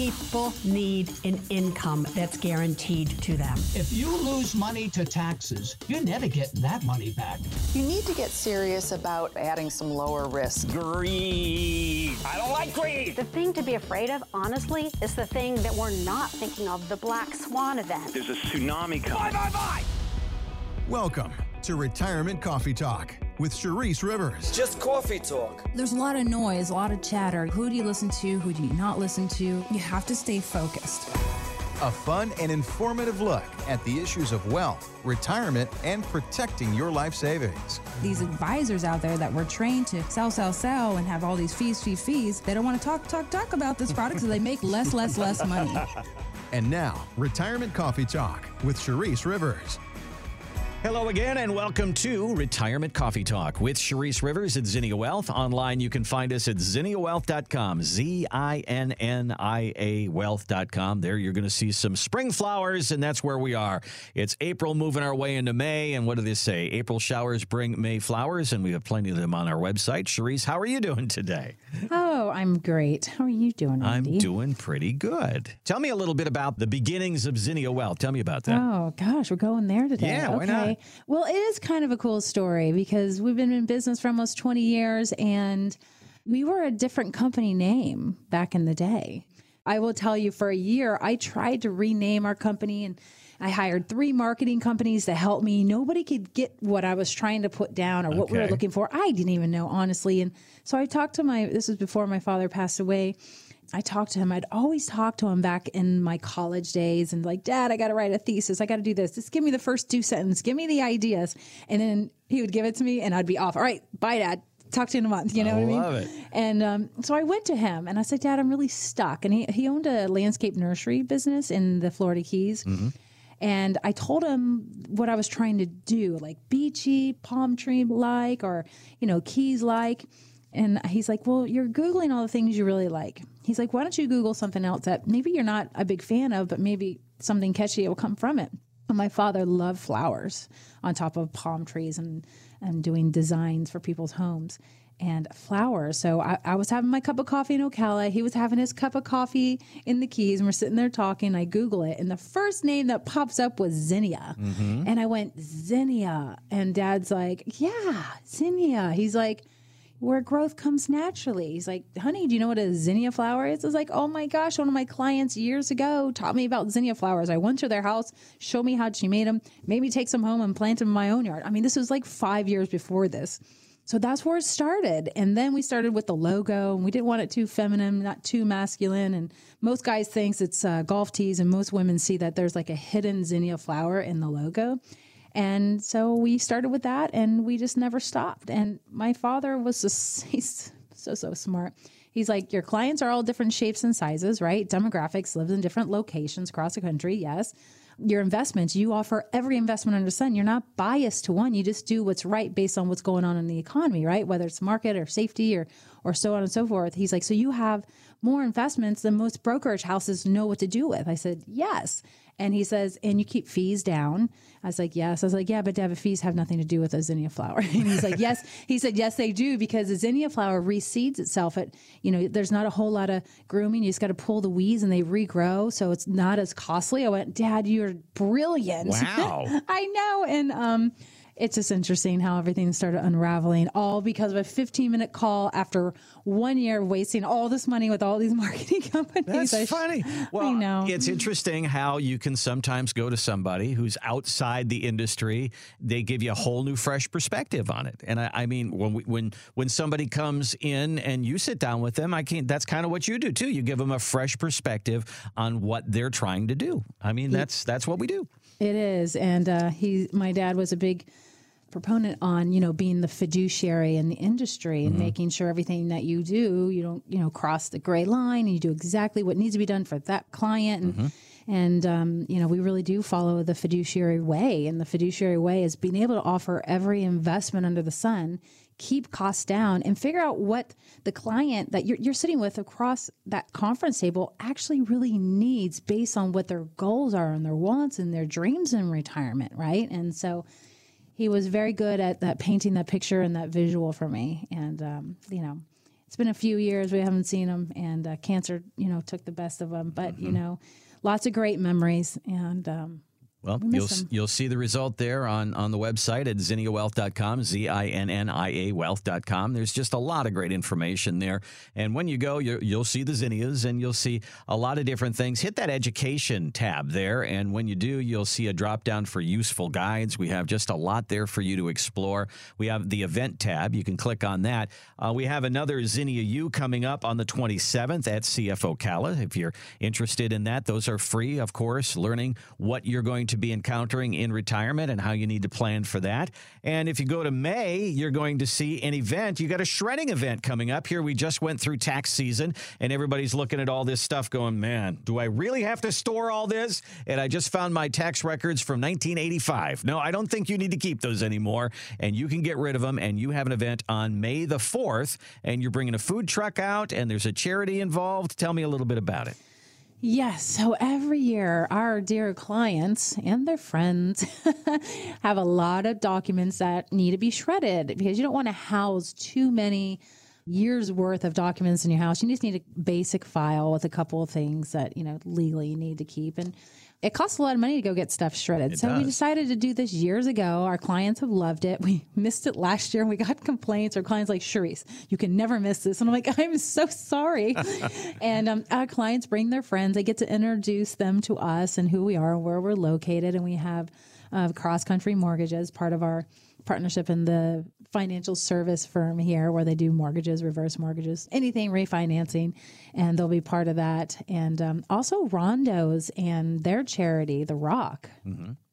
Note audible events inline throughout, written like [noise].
People need an income that's guaranteed to them. If you lose money to taxes, you're never getting that money back. You need to get serious about adding some lower risk. Greed. I don't like greed. The thing to be afraid of, honestly, is the thing that we're not thinking of the black swan event. There's a tsunami coming. Bye, bye, bye. Welcome to Retirement Coffee Talk with Cherise Rivers. Just coffee talk. There's a lot of noise, a lot of chatter. Who do you listen to? Who do you not listen to? You have to stay focused. A fun and informative look at the issues of wealth, retirement, and protecting your life savings. These advisors out there that were trained to sell, sell, sell and have all these fees, fees, fees, they don't want to talk, talk, talk about this product so they make less, less, less money. [laughs] And now, Retirement Coffee Talk with Cherise Rivers. Hello again, and welcome to Retirement Coffee Talk with Charisse Rivers at Zinnia Wealth. Online, you can find us at zinniawealth.com, Z I N N I A wealth.com. There, you're going to see some spring flowers, and that's where we are. It's April moving our way into May, and what do they say? April showers bring May flowers, and we have plenty of them on our website. Charisse, how are you doing today? Oh, I'm great. How are you doing, Randy? I'm doing pretty good. Tell me a little bit about the beginnings of Zinnia Wealth. Tell me about that. Oh, gosh, we're going there today. Yeah, why okay. Well, it is kind of a cool story because we've been in business for almost 20 years and we were a different company name back in the day. I will tell you, for a year, I tried to rename our company and I hired three marketing companies to help me. Nobody could get what I was trying to put down or what we were looking for. I didn't even know, honestly. And so I talked to my, this was before my father passed away. I talked to him. I'd always talk to him back in my college days and like, Dad, I got to write a thesis. I got to do this. Just give me the first two sentences. Give me the ideas. And then he would give it to me and I'd be off. All right, bye, Dad. Talk to you in a month. You know I what I mean? love it. And um, so I went to him and I said, Dad, I'm really stuck. And he, he owned a landscape nursery business in the Florida Keys. And I told him what I was trying to do, like beachy, palm tree like, or, you know, keys like. And he's like, Well, you're Googling all the things you really like. He's like, Why don't you Google something else that maybe you're not a big fan of, but maybe something catchy will come from it? And my father loved flowers on top of palm trees and, and doing designs for people's homes and flowers. So I, I was having my cup of coffee in Ocala. He was having his cup of coffee in the Keys, and we're sitting there talking. I Google it, and the first name that pops up was Zinnia. Mm-hmm. And I went, Zinnia. And dad's like, Yeah, Zinnia. He's like, where growth comes naturally. He's like, honey, do you know what a zinnia flower is? I was like, oh my gosh, one of my clients years ago taught me about zinnia flowers. I went to their house, showed me how she made them, made me take some home and plant them in my own yard. I mean, this was like five years before this. So that's where it started. And then we started with the logo, and we didn't want it too feminine, not too masculine. And most guys thinks it's uh, golf tees, and most women see that there's like a hidden zinnia flower in the logo. And so we started with that and we just never stopped. And my father was just, [laughs] he's so, so smart. He's like, Your clients are all different shapes and sizes, right? Demographics, lives in different locations across the country. Yes. Your investments, you offer every investment under the sun. You're not biased to one. You just do what's right based on what's going on in the economy, right? Whether it's market or safety or or so on and so forth. He's like, so you have more investments than most brokerage houses know what to do with. I said, yes. And he says, and you keep fees down. I was like, yes. I was like, yeah, but David, fees have nothing to do with a zinnia flower. [laughs] And he's like, yes. He said, yes, they do because zinnia flower reseeds itself. At you know, there's not a whole lot of grooming. You just got to pull the weeds and they regrow, so it's not as costly. I went, Dad, you're brilliant. Wow. [laughs] I know, and um. It's just interesting how everything started unraveling, all because of a 15 minute call after one year of wasting all this money with all these [laughs] marketing companies. That's I funny. Well, I know. it's interesting how you can sometimes go to somebody who's outside the industry. They give you a whole new, fresh perspective on it. And I, I mean, when we, when when somebody comes in and you sit down with them, I can't. That's kind of what you do too. You give them a fresh perspective on what they're trying to do. I mean, that's that's what we do. It is, and uh, he, my dad, was a big proponent on you know being the fiduciary in the industry and making sure everything that you do, you don't you know cross the gray line, and you do exactly what needs to be done for that client, and and um, you know we really do follow the fiduciary way, and the fiduciary way is being able to offer every investment under the sun. Keep costs down and figure out what the client that you're, you're sitting with across that conference table actually really needs based on what their goals are and their wants and their dreams in retirement, right? And so he was very good at that painting that picture and that visual for me. And, um, you know, it's been a few years we haven't seen him, and uh, cancer, you know, took the best of him. But you know, lots of great memories, and um, Well, We you'll them. you'll see the result there on, on the website at zinniawealth.com, Z I N N I A wealth.com. There's just a lot of great information there. And when you go, you, you'll see the zinnias and you'll see a lot of different things. Hit that education tab there. And when you do, you'll see a drop down for useful guides. We have just a lot there for you to explore. We have the event tab. You can click on that. Uh, we have another Zinnia U coming up on the 27th at CFO Ocala. If you're interested in that, those are free, of course, learning what you're going to be encountering in retirement and how you need to plan for that. And if you go to May, you're going to see an event. You got a shredding event coming up here. We just went through tax season and everybody's looking at all this stuff going, man, do I really have to store all this? And I just found my tax records from 1985. No, I don't think you need to keep those anymore. And you can get rid of them. And you have an event on May the 4th, and you're bringing a food truck out, and there's a charity involved. Tell me a little bit about it. Yes. So every year, our dear clients and their friends [laughs] have a lot of documents that need to be shredded because you don't want to house too many years worth of documents in your house. You just need a basic file with a couple of things that, you know, legally you need to keep. And it costs a lot of money to go get stuff shredded. so we decided to do this years ago. Our clients have loved it. [laughs] We missed it last year and we got [laughs] complaints. Our clients like, Sharice, you can never miss this. And I'm like, [laughs] I'm so sorry. and um, our clients bring their friends. They get to introduce them to us and who we are and where we're located. And we have uh, CrossCountry Mortgages, part of our partnership in the financial service firm here where they do mortgages, reverse mortgages, anything refinancing, and they'll be part of that. And um, also Rondo's and their charity, The Rock.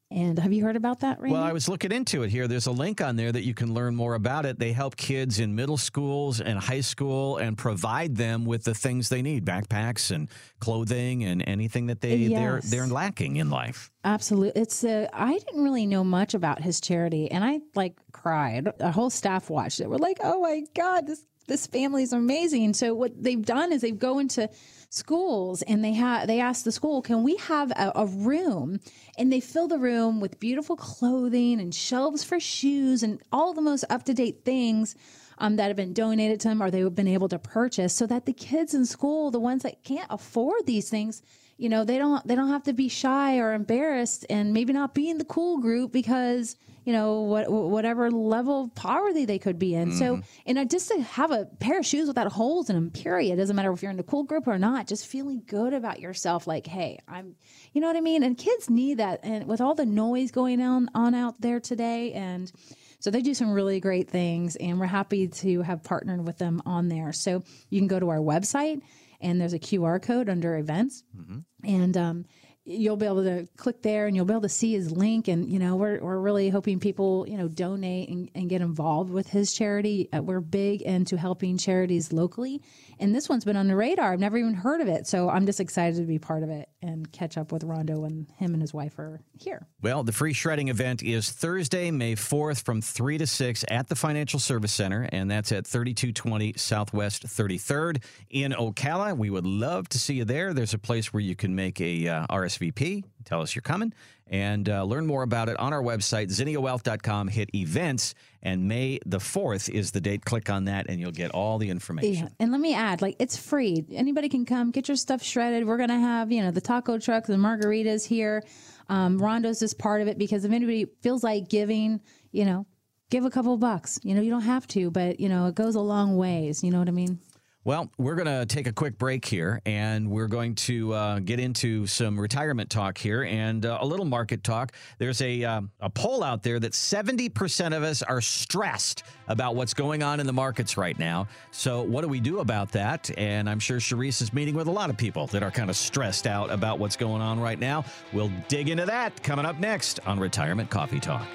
And have you heard about that, Randy? Well, I was looking into it here. There's a link on there that you can learn more about it. They help kids in middle schools and high school and provide them with the things they need, backpacks and clothing and anything that they they're they're lacking in life. Absolutely. It's uh, I didn't really know much about his charity and I like cried. A whole staff watched it. We're like, "Oh my god, this this family is amazing." So what they've done is they've go into schools and they have they ask the school, "Can we have a, a room?" And they fill the room with beautiful clothing and shelves for shoes and all the most up-to-date things um, that have been donated to them or they've been able to purchase so that the kids in school, the ones that can't afford these things, you know, they don't they don't have to be shy or embarrassed and maybe not be in the cool group because you know what whatever level of poverty they could be in. So, and uh, just to have a pair of shoes without holes in them, period, doesn't matter if you're in the cool group or not. Just feeling good about yourself, like, hey, I'm, you know what I mean. And kids need that, and with all the noise going on on out there today, and so they do some really great things, and we're happy to have partnered with them on there. So you can go to our website, and there's a QR code under events, and um, you'll be able to click there, and you'll be able to see his link. And you know, we're we're really hoping people you know donate and, and get involved with his charity. Uh, we're big into helping charities locally, and this one's been on the radar. I've never even heard of it, so I'm just excited to be part of it and catch up with Rondo and him and his wife are here. Well, the free shredding event is Thursday, May 4th from 3 to 6 at the Financial Service Center, and that's at 3220 Southwest 33rd in Ocala. We would love to see you there. There's a place where you can make a uh, RSVP, tell us you're coming, and uh, learn more about it on our website, zinniawealth.com. Hit events, and May the 4th is the date. Click on that, and you'll get all the information. Yeah. And let me add, like it's free. Anybody can come get your stuff shredded. We're gonna have, you know, the taco truck, the margaritas here. Um, Rondo's is part of it because if anybody feels like giving, you know, give a couple bucks. You know, you don't have to, but you know, it goes a long ways. You know what I mean? Well, we're going to take a quick break here and we're going to uh, get into some retirement talk here and uh, a little market talk. There's a, um, a poll out there that 70% of us are stressed about what's going on in the markets right now. So, what do we do about that? And I'm sure Sharice is meeting with a lot of people that are kind of stressed out about what's going on right now. We'll dig into that coming up next on Retirement Coffee Talk.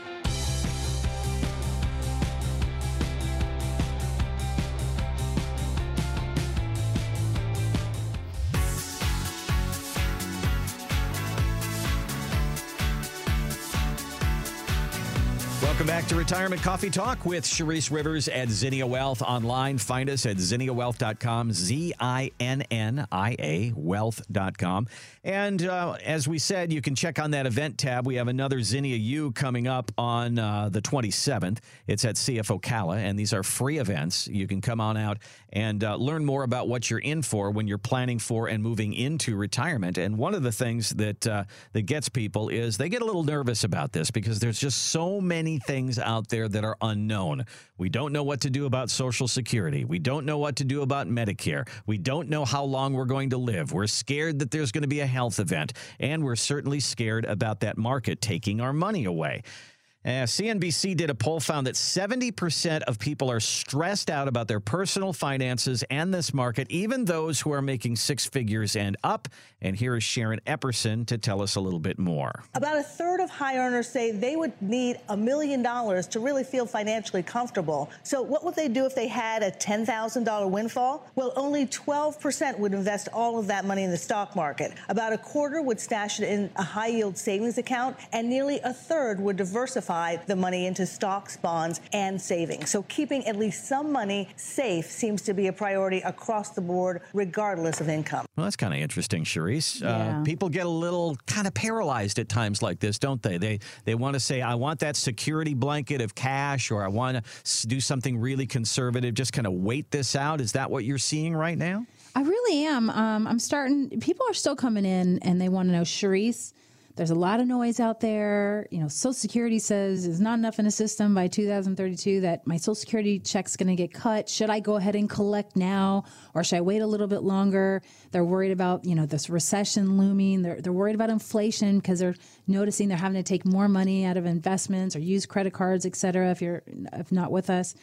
Welcome back to Retirement Coffee Talk with Sharice Rivers at Zinnia Wealth. Online, find us at zinniawealth.com, Z I N N I A wealth.com. And uh, as we said, you can check on that event tab. We have another Zinnia U coming up on uh, the 27th. It's at CFO Ocala, and these are free events. You can come on out and uh, learn more about what you're in for when you're planning for and moving into retirement. And one of the things that uh, that gets people is they get a little nervous about this because there's just so many things out there that are unknown. We don't know what to do about Social Security. We don't know what to do about Medicare. We don't know how long we're going to live. We're scared that there's going to be a health event, and we're certainly scared about that market taking our money away. Uh, CNBC did a poll found that 70% of people are stressed out about their personal finances and this market, even those who are making six figures and up. And here is Sharon Epperson to tell us a little bit more. About a third of high earners say they would need a million dollars to really feel financially comfortable. So, what would they do if they had a $10,000 windfall? Well, only 12% would invest all of that money in the stock market. About a quarter would stash it in a high yield savings account, and nearly a third would diversify the money into stocks, bonds, and savings. So keeping at least some money safe seems to be a priority across the board, regardless of income. Well, that's kind of interesting, Sharice. Yeah. Uh, people get a little kind of paralyzed at times like this, don't they? They they want to say, "I want that security blanket of cash," or "I want to do something really conservative." Just kind of wait this out. Is that what you're seeing right now? I really am. Um, I'm starting. People are still coming in and they want to know, Sharice. There's a lot of noise out there. You know, Social Security says there's not enough in the system by 2032 that my Social Security check's going to get cut. Should I go ahead and collect now, or should I wait a little bit longer? They're worried about you know this recession looming. They're they're worried about inflation because they're noticing they're having to take more money out of investments or use credit cards, et cetera. If you're if not with us.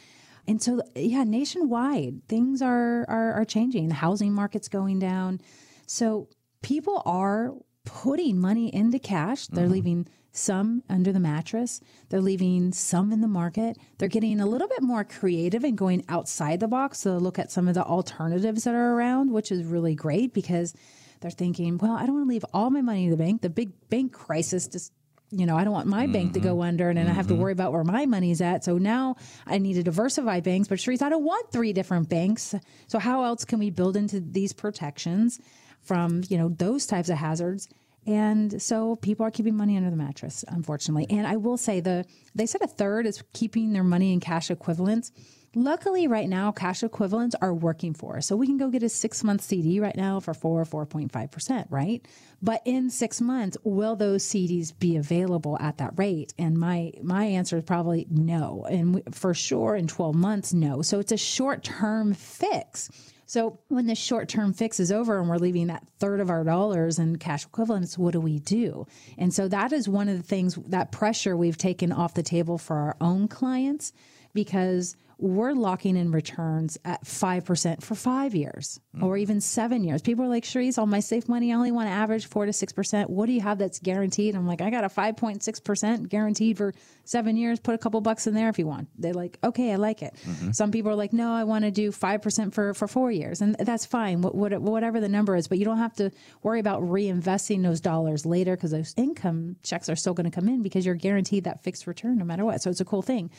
And so, yeah, nationwide, things are, are are changing. The housing market's going down. So people are putting money into cash. They're mm-hmm. leaving some under the mattress. They're leaving some in the market. They're getting a little bit more creative and going outside the box to look at some of the alternatives that are around, which is really great because they're thinking, well, I don't want to leave all my money in the bank. The big bank crisis just you know, I don't want my bank to go mm-hmm. under and then I have to mm-hmm. worry about where my money's at. So now I need to diversify banks. But Sharice, I don't want three different banks. So how else can we build into these protections from, you know, those types of hazards? And so people are keeping money under the mattress, unfortunately. And I will say the they said a third is keeping their money in cash equivalents. Luckily, right now, cash equivalents are working for us. So we can go get a six month CD right now for four, 4.5%, right? But in six months, will those CDs be available at that rate? And my, my answer is probably no. And for sure in 12 months, no. So it's a short term fix. So when the short term fix is over and we're leaving that third of our dollars in cash equivalents, what do we do? And so that is one of the things that pressure we've taken off the table for our own clients because we're locking in returns at 5% for five years or mm. even seven years. People are like, Sharice, all my safe money, I only want to average four to 6%. What do you have that's guaranteed? I'm like, I got a 5.6% guaranteed for seven years. Put a couple bucks in there if you want. They're like, okay, I like it. Mm-hmm. Some people are like, no, I want to do 5% for, for four years. And that's fine, what, what, whatever the number is. But you don't have to worry about reinvesting those dollars later because those income checks are still going to come in because you're guaranteed that fixed return no matter what. So it's a cool thing.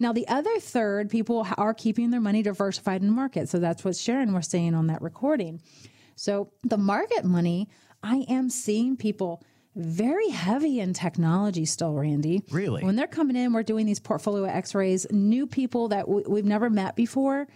Now, the other third, people are keeping their money diversified in the market. So that's what Sharon was saying on that recording. So the market money, I am seeing people very heavy in technology still, Randy. Really? When they're coming in, we're doing these portfolio x rays, new people that w- we've never met before,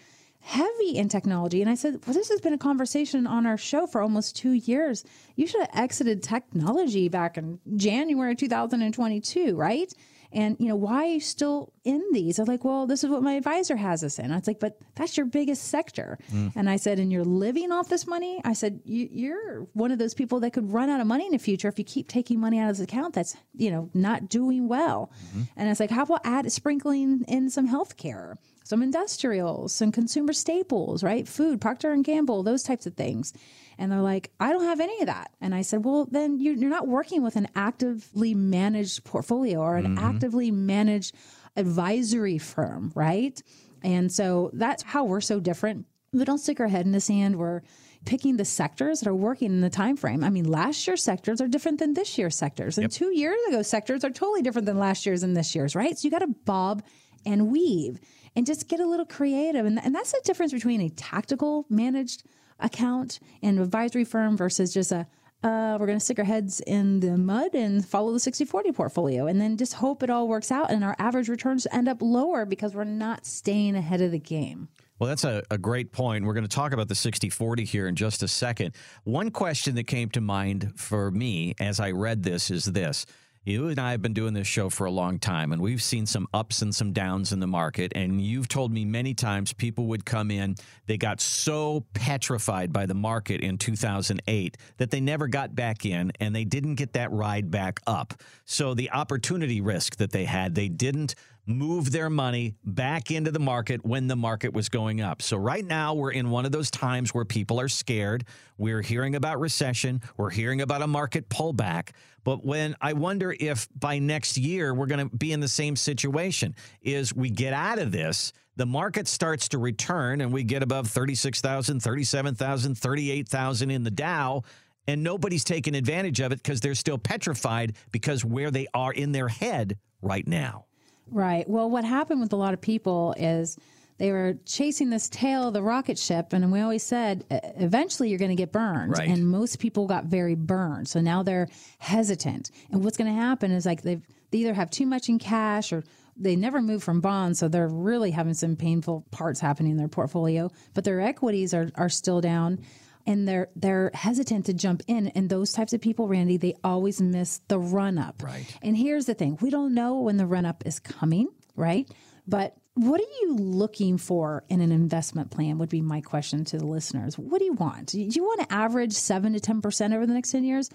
heavy in technology. And I said, well, this has been a conversation on our show for almost two years. You should have exited technology back in January 2022, right? And you know why are you still in these? I'm like, well, this is what my advisor has us in. I was like, but that's your biggest sector. Mm. And I said, and you're living off this money. I said, you, you're one of those people that could run out of money in the future if you keep taking money out of this account that's you know not doing well. Mm-hmm. And it's like, how about add sprinkling in some healthcare? some industrials, some consumer staples, right? Food, Procter and Gamble, those types of things. And they're like, I don't have any of that. And I said, well, then you're, you're not working with an actively managed portfolio or an mm-hmm. actively managed advisory firm, right? And so that's how we're so different. We don't stick our head in the sand. We're, picking the sectors that are working in the time frame. I mean, last year's sectors are different than this year's sectors, and two years ago sectors are totally different than last year's and this year's, right? So you got to bob and weave and just get a little creative, and, and that's the difference between a tactical managed account and advisory firm versus just a uh, we're going to stick our heads in the mud and follow the 60 40 portfolio and then just hope it all works out and our average returns end up lower because we're not staying ahead of the game. Well, that's a, a great point. We're going to talk about the 60 40 here in just a second. One question that came to mind for me as I read this is this you and I have been doing this show for a long time, and we've seen some ups and some downs in the market. And you've told me many times people would come in, they got so petrified by the market in 2008 that they never got back in and they didn't get that ride back up. So the opportunity risk that they had, they didn't move their money back into the market when the market was going up. So right now we're in one of those times where people are scared. We're hearing about recession, we're hearing about a market pullback. But when I wonder if by next year we're going to be in the same situation is we get out of this, the market starts to return and we get above 36,000, 37,000, 38,000 in the Dow and nobody's taking advantage of it because they're still petrified because where they are in their head right now. Right. Well, what happened with a lot of people is they were chasing this tail of the rocket ship, and we always said eventually you're going to get burned. Right. And most people got very burned, so now they're hesitant. And what's going to happen is like they've they either have too much in cash or they never move from bonds, so they're really having some painful parts happening in their portfolio. But their equities are are still down and they're they're hesitant to jump in and those types of people randy they always miss the run up right and here's the thing we don't know when the run up is coming right but what are you looking for in an investment plan would be my question to the listeners what do you want do you want to average 7 to 10% over the next 10 years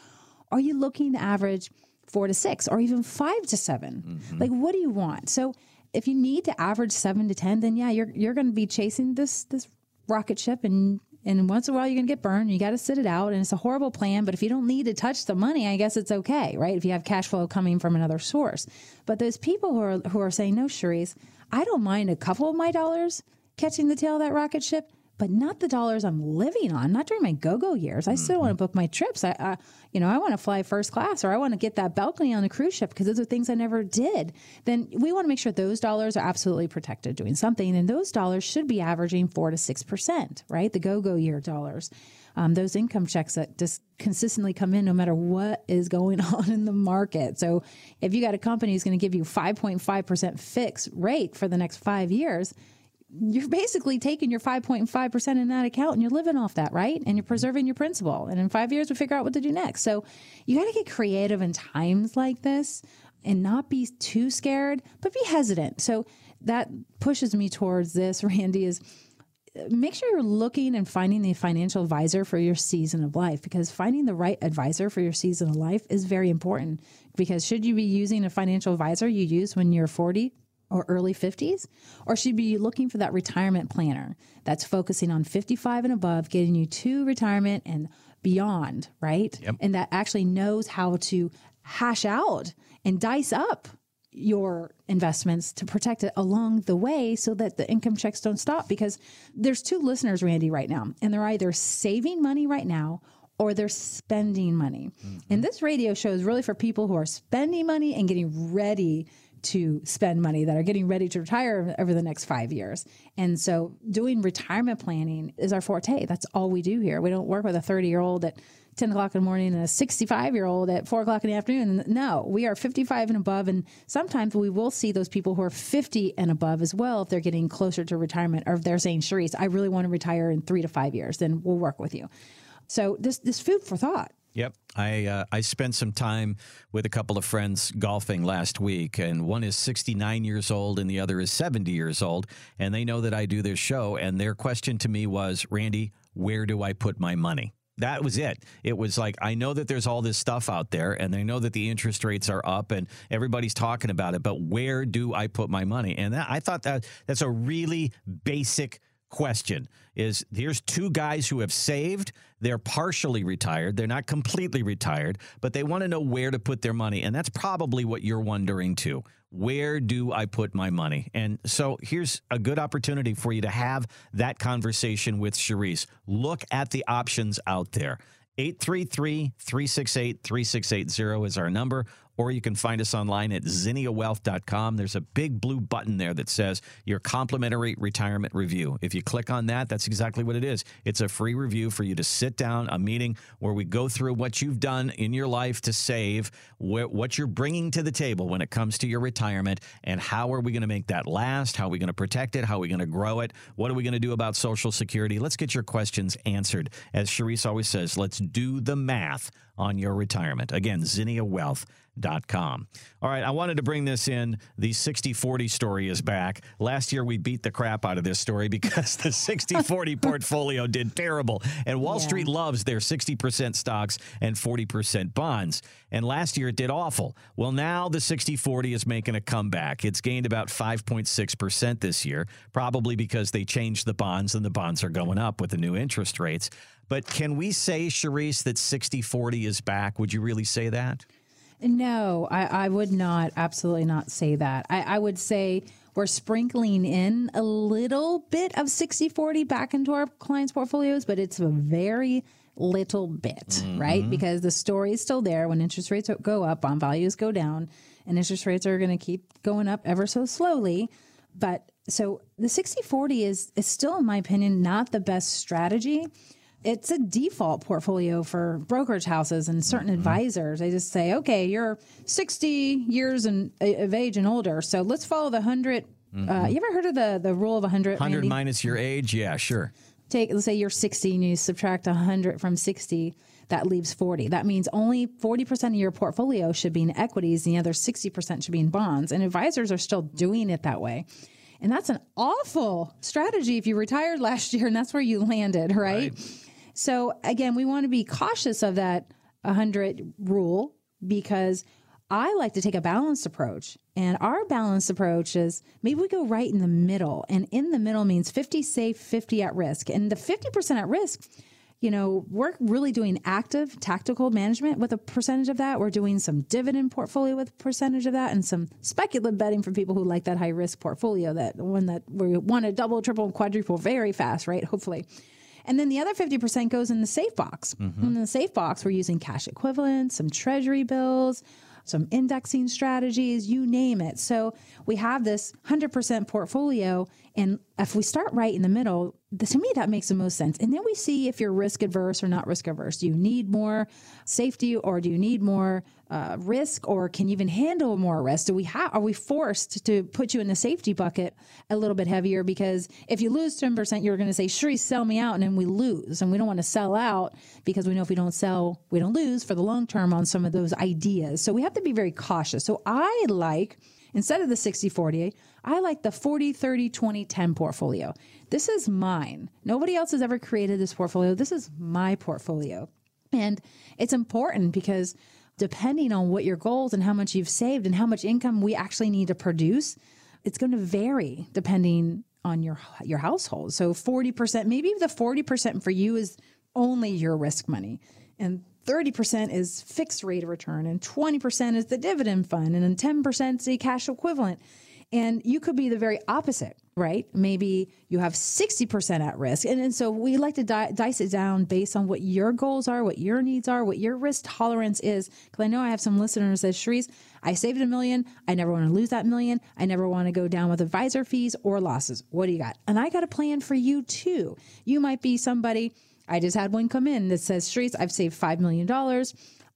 are you looking to average 4 to 6 or even 5 to 7 Mm-hmm. like what do you want so if you need to average 7 to 10 then yeah you're you're going to be chasing this this rocket ship and and once in a while you're going to get burned. You got to sit it out, and it's a horrible plan. But if you don't need to touch the money, I guess it's okay, right? If you have cash flow coming from another source. But those people who are who are saying no, Cherise, I don't mind a couple of my dollars catching the tail of that rocket ship, but not the dollars I'm living on. Not during my go-go years. I still want to mm-hmm. book my trips. I, I you know, I want to fly first class, or I want to get that balcony on the cruise ship because those are things I never did. Then we want to make sure those dollars are absolutely protected doing something, and those dollars should be averaging four to six percent, right? The go-go year dollars. Um, those income checks that just consistently come in no matter what is going [laughs] on in the market. So if you got a company who's going to give you 5.5% fixed rate for the next five years, you're basically taking your 5.5% in that account and you're living off that, right? And you're preserving your principal. And in five years, we figure out what to do next. So you got to get creative in times like this and not be too scared, but be hesitant. So that pushes me towards this, [laughs] Randy, is make sure you're looking and finding the financial advisor for your season of life because finding the right advisor for your season of life is very important. Because should you be using a financial advisor you use when you're 40 or early 50s? Or should you be looking for that retirement planner that's focusing on 55 and above, getting you to retirement and beyond, right? Yep. And that actually knows how to hash out and dice up your investments to protect it along the way so that the income checks don't stop because there's two listeners randy right now and they're either saving money right now or they're spending money. Mm-hmm. And this radio show is really for people who are spending money and getting ready to spend money that are getting ready to retire over the next five years. And so doing retirement planning is our forte. That's all we do here. We don't work with a 30 year old at 10 o'clock in the morning and a 65 year old at 4 o'clock in the afternoon. No, we are 55 and above. And sometimes we will see those people who are 50 and above as well if they're getting closer to retirement or if they're saying, Cherise, I really want to retire in three to five years, then we'll work with you. So this, this food for thought. Yep. I uh, I spent some time with a couple of friends golfing last week, and one is 69 years old and the other is 70 years old. And they know that I do this show. And their question to me was, Randy, where do I put my money? That was it. It was like, I know that there's all this stuff out there and I know that the interest rates are up and everybody's talking about it, but where do I put my money? And that, I thought that that's a really basic question is here's two guys who have saved they're partially retired they're not completely retired but they want to know where to put their money and that's probably what you're wondering too Where do I put my money? And so here's a good opportunity for you to have that conversation with Cherise. Look at the options out there. 833 368 3680 is our number, or you can find us online at zinniawealth.com. There's a big blue button there that says your complimentary retirement review. If you click on that, that's exactly what it is. It's a free review for you to sit down, a meeting where we go through what you've done in your life to save, wh- what you're bringing to the table when it comes to your retirement, and how are we going to make that last? How are we going to protect it? How are we going to grow it? What are we going to do about Social Security? Let's get your questions answered. As Sharice always says, let's do the math on your retirement. Again, zinniawealth.com. All right, I wanted to bring this in. The 60 40 story is back. Last year, we beat the crap out of this story [laughs] because the 60 40 [laughs] portfolio did terrible. And Wall Yeah. Street loves their 60% stocks and 40% bonds. And last year, it did awful. Well, now the 60 40 is making a comeback. It's gained about 5.6% this year, probably because they changed the bonds and the bonds are going up with the new interest rates. But can we say, Charisse, that 60 40 is back? Would you really say that? No, I, I would not, absolutely not say that. I, I would say we're sprinkling in a little bit of 60 40 back into our clients' portfolios, but it's a very little bit, mm-hmm. right? Because the story is still there. When interest rates go up, bond values go down, and interest rates are going to keep going up ever so slowly. But so the 60 40 is, is still, in my opinion, not the best strategy it's a default portfolio for brokerage houses and certain advisors. They just say, okay, you're 60 years and, of age and older, so let's follow the 100. Uh, you ever heard of the, the rule of 100? 100 Randy? minus your age? Yeah, sure. Take, let's say you're 60 and you subtract 100 from 60, that leaves 40. That means only 40% of your portfolio should be in equities, and the other 60% should be in bonds. And advisors are still doing it that way. And that's an awful strategy if you retired [laughs] last year and that's where you landed, right? So again, we want to be cautious of that 100 rule because I like to take a balanced approach. And our balanced approach is maybe we go right in the middle. And in the middle means 50 safe, 50 at risk. And the 50% at risk, you know, we're really doing active tactical management with a percentage of that. We're doing some dividend portfolio with a percentage of that and some speculative betting for people who like that high risk portfolio, that one that we want to double, triple, quadruple very fast, right? Hopefully. And then the other 50% goes in the safe box. Mm-hmm. In the safe box, we're using cash equivalents, some treasury bills, some indexing strategies, you name it. So we have this 100% portfolio. And if we start right in the middle, to me, that makes the most sense. And then we see if you're risk adverse or not risk averse. Do you need more safety or do you need more uh, risk or can you even handle more risk? Do we have, are we forced to put you in the safety bucket a little bit heavier? Because if you lose 10%, you're going to say, sure, sell me out. And then we lose. And we don't want to sell out because we know if we don't sell, we don't lose for the long term on some of those ideas. So we have to be very cautious. So I like, instead of the 60 40, I like the 40 30 20 10 portfolio. This is mine. Nobody else has ever created this portfolio. This is my portfolio. And it's important because depending on what your goals and how much you've saved and how much income we actually need to produce, it's going to vary depending on your your household. So 40%, maybe the 40% for you is only your risk money. And 30% is fixed rate of return and 20% is the dividend fund and then 10% is the cash equivalent. And you could be the very opposite, right? Maybe you have 60% at risk. And, and so we like to di- dice it down based on what your goals are, what your needs are, what your risk tolerance is. Because I know I have some listeners that, Sharice, I saved a million. I never want to lose that million. I never want to go down with advisor fees or losses. What do you got? And I got a plan for you too. You might be somebody, I just had one come in that says, Sharice, I've saved $5 million.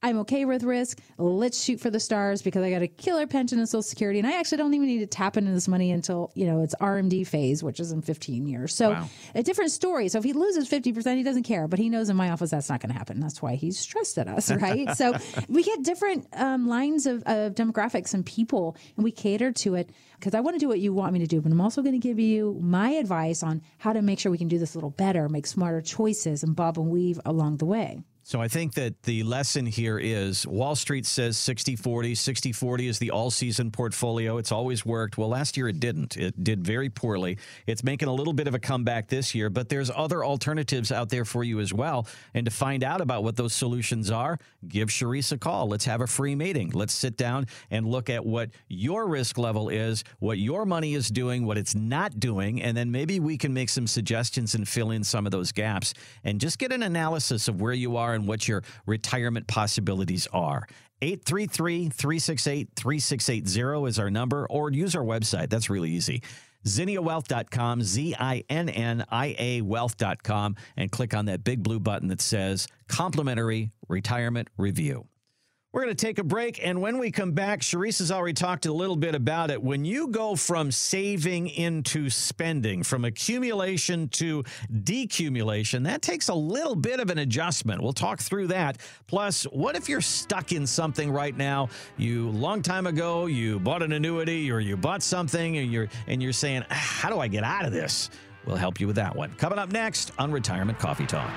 I'm okay with risk. Let's shoot for the stars because I got a killer pension and social security. And I actually don't even need to tap into this money until, you know, it's RMD phase, which is in 15 years. So a different story. So if he loses 50%, he doesn't care, but he knows in my office that's not going to happen. That's why he's stressed at us, [laughs] right? so we get different um, lines of, of demographics and people and we cater to it because I want to do what you want me to do, but I'm also going to give you my advice on how to make sure we can do this a little better, make smarter choices and bob and weave along the way. So I think that the lesson here is Wall Street says 60 40. 60 40 is the all season portfolio. It's always worked. Well, last year it didn't. It did very poorly. It's making a little bit of a comeback this year, but there's other alternatives out there for you as well. And to find out about what those solutions are, give Sharice a call. Let's have a free meeting. Let's sit down and look at what your risk level is, what your money is doing, what it's not doing, and then maybe we can make some suggestions and fill in some of those gaps and just get an analysis of where you are and what your retirement possibilities are. 833 368 3680 is our number, or use our website. That's really easy. ZinniaWealth.com, Z I N N I A Wealth.com, and click on that big blue button that says Complimentary Retirement Review. We're going to take a break. And when we come back, Sharice has already talked a little bit about it. When you go from saving into spending, from accumulation to decumulation, that takes a little bit of an adjustment. We'll talk through that. Plus, what if you're stuck in something right now? You long time ago, you bought an annuity or you bought something and you're and you're saying, ah, how do I get out of this? We'll help you with that one. Coming up next on Retirement Coffee Talk.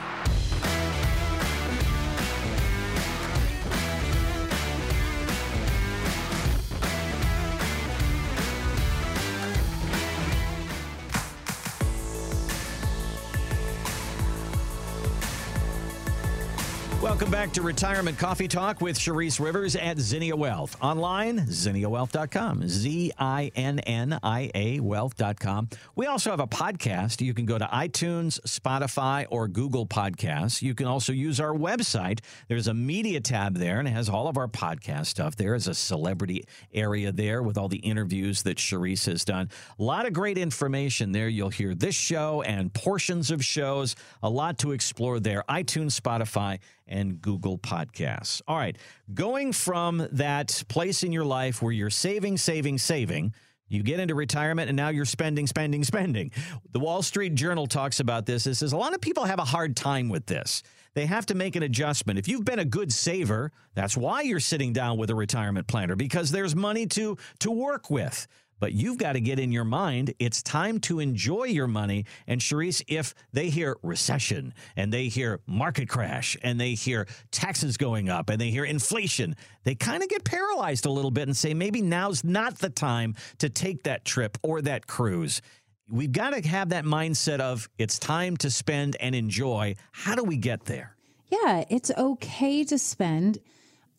Welcome back to Retirement Coffee Talk with Sharice Rivers at Zinnia Wealth. Online, zinniawealth.com. Z I N N I A wealth.com. We also have a podcast. You can go to iTunes, Spotify, or Google Podcasts. You can also use our website. There's a media tab there, and it has all of our podcast stuff. There is a celebrity area there with all the interviews that Sharice has done. A lot of great information there. You'll hear this show and portions of shows. A lot to explore there. iTunes, Spotify, and Google Podcasts. All right, going from that place in your life where you're saving, saving, saving, you get into retirement and now you're spending, spending, spending. The Wall Street Journal talks about this. It says a lot of people have a hard time with this. They have to make an adjustment. If you've been a good saver, that's why you're sitting down with a retirement planner because there's money to to work with. But you've got to get in your mind, it's time to enjoy your money. And Sharice, if they hear recession and they hear market crash and they hear taxes going up and they hear inflation, they kind of get paralyzed a little bit and say, maybe now's not the time to take that trip or that cruise. We've got to have that mindset of it's time to spend and enjoy. How do we get there? Yeah, it's okay to spend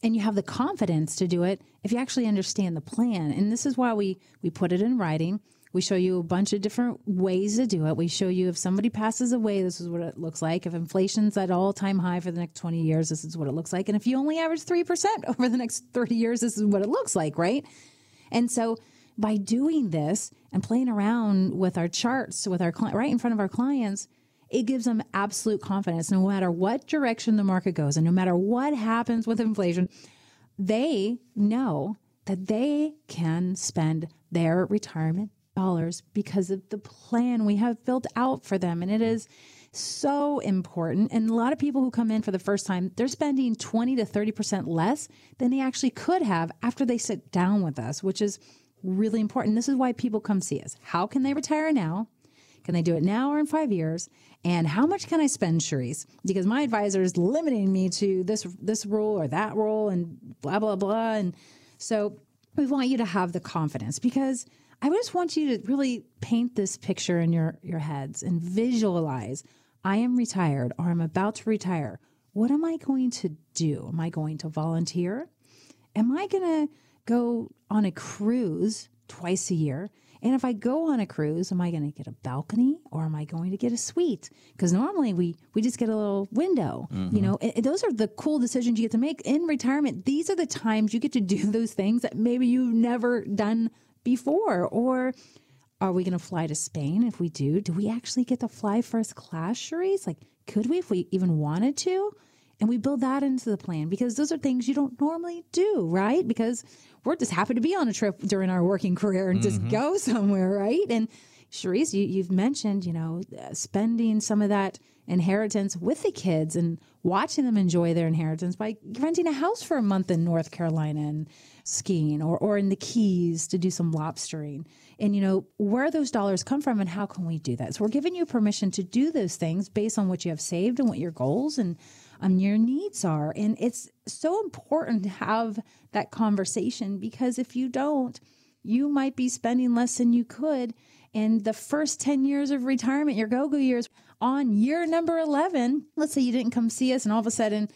and you have the confidence to do it if you actually understand the plan. And this is why we we put it in writing. We show you a bunch of different ways to do it. We show you if somebody passes away, this is what it looks like. If inflation's at all time high for the next 20 years, this is what it looks like. And if you only average 3% [laughs] over the next 30 years, this is what it looks like, right? And so by doing this and playing around with our charts with our client right in front of our clients, it gives them absolute confidence no matter what direction the market goes and no matter what happens with inflation, they know that they can spend their retirement dollars because of the plan we have built out for them. And it is so important. And a lot of people who come in for the first time, they're spending 20 to 30% less than they actually could have after they sit down with us, which is really important. This is why people come see us. How can they retire now? Can they do it now or in five years? And how much can I spend, Sharice? Because my advisor is limiting me to this this rule or that rule and blah blah blah. And so we want you to have the confidence because I just want you to really paint this picture in your your heads and visualize. I am retired or I'm about to retire. What am I going to do? Am I going to volunteer? Am I going to go on a cruise twice a year? And if I go on a cruise, am I going to get a balcony or am I going to get a suite? Because normally we we just get a little window. Mm-hmm. You know, and, and those are the cool decisions you get to make in retirement. These are the times you get to do [laughs] those things that maybe you've never done before. Or are we going to fly to Spain? If we do, do we actually get to fly first class, Sharice? Like, could we if we even wanted to? And we build that into the plan because those are things you don't normally do, right? Because we're just happy to be on a trip during our working career and mm-hmm. just go [laughs] somewhere, right? And Sharice, you, you've mentioned, you know, uh, spending some of that inheritance with the kids and watching them enjoy their inheritance by renting a house for a month in North Carolina and skiing or, or in the Keys to do some lobstering. And, you know, where those dollars come from and how can we do that? So we're giving you permission to do those things based on what you have saved and what your goals and um, your needs are. And it's so important to have that conversation because if you don't, you might be spending less than you could. And the first 10 years of retirement, your go go years, on year number 11, let's say you didn't come see us and all of a sudden,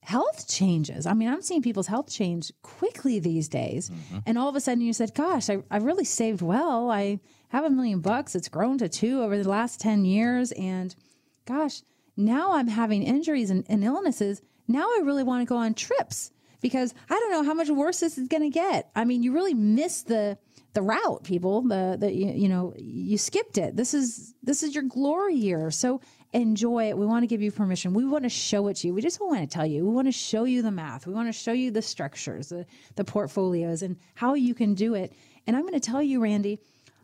health changes. I mean, I'm seeing people's health change quickly these days. And all of a sudden you said, gosh, I, I really saved well. I have a million bucks. It's grown to two over the last 10 years. And gosh, now I'm having injuries and, and illnesses. Now I really want to go on trips because I don't know how much worse this is going to get. I mean, you really miss the the route, people. The the you, you know you skipped it. This is this is your glory year. So enjoy it. We want to give you permission. We want to show it to you. We just want to tell you. We want to show you the math. We want to show you the structures, the, the portfolios, and how you can do it. And I'm going to tell you, Randy,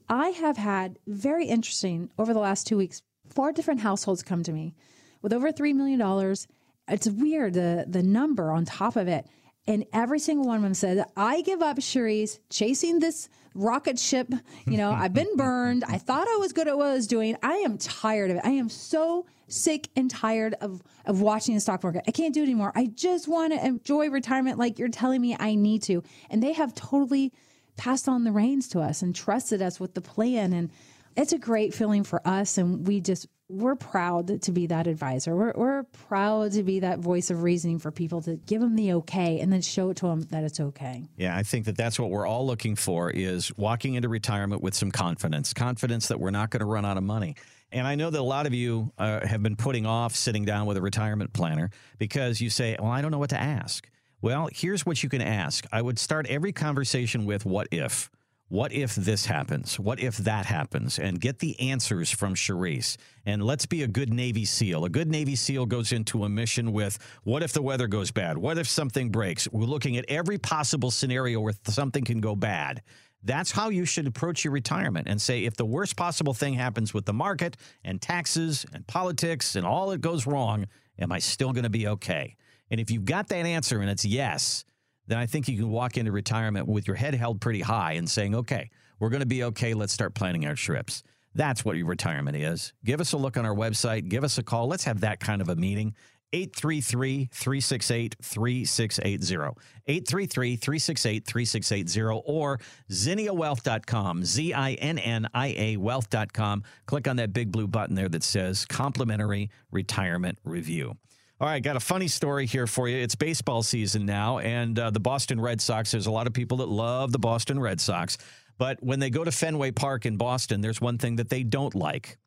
I have had very interesting over the last two weeks. Four different households come to me with over three million dollars. It's weird the the number on top of it. And every single one of them said, I give up, Cherise, chasing this rocket ship. You know, I've been [laughs] burned. I thought I was good at what I was doing. I am tired of it. I am so sick and tired of, of watching the stock market. I can't do it anymore. I just want to enjoy retirement like you're telling me I need to. And they have totally passed on the reins to us and trusted us with the plan. And it's a great feeling for us. And we just, we're proud to be that advisor. We're, we're proud to be that voice of reasoning for people to give them the okay and then show it to them that it's okay. Yeah, I think that that's what we're all looking for is walking into retirement with some confidence, confidence that we're not going to run out of money. And I know that a lot of you uh, have been putting off sitting down with a retirement planner because you say, well, I don't know what to ask. Well, here's what you can ask. I would start every conversation with what if? What if this happens? What if that happens? And get the answers from Sharice. And let's be a good Navy SEAL. A good Navy SEAL goes into a mission with what if the weather goes bad? What if something breaks? We're looking at every possible scenario where something can go bad. That's how you should approach your retirement and say if the worst possible thing happens with the market and taxes and politics and all that goes wrong, am I still going to be okay? And if you've got that answer and it's yes, then I think you can walk into retirement with your head held pretty high and saying, okay, we're going to be okay. Let's start planning our trips. That's what your retirement is. Give us a look on our website. Give us a call. Let's have that kind of a meeting. 833 368 3680. 833 368 3680 or zinniawealth.com. Z I N N I A wealth.com. Click on that big blue button there that says complimentary retirement review. All right, got a funny story here for you. It's baseball season now, and uh, the Boston Red Sox, there's a lot of people that love the Boston Red Sox. But when they go to Fenway Park in Boston, there's one thing that they don't like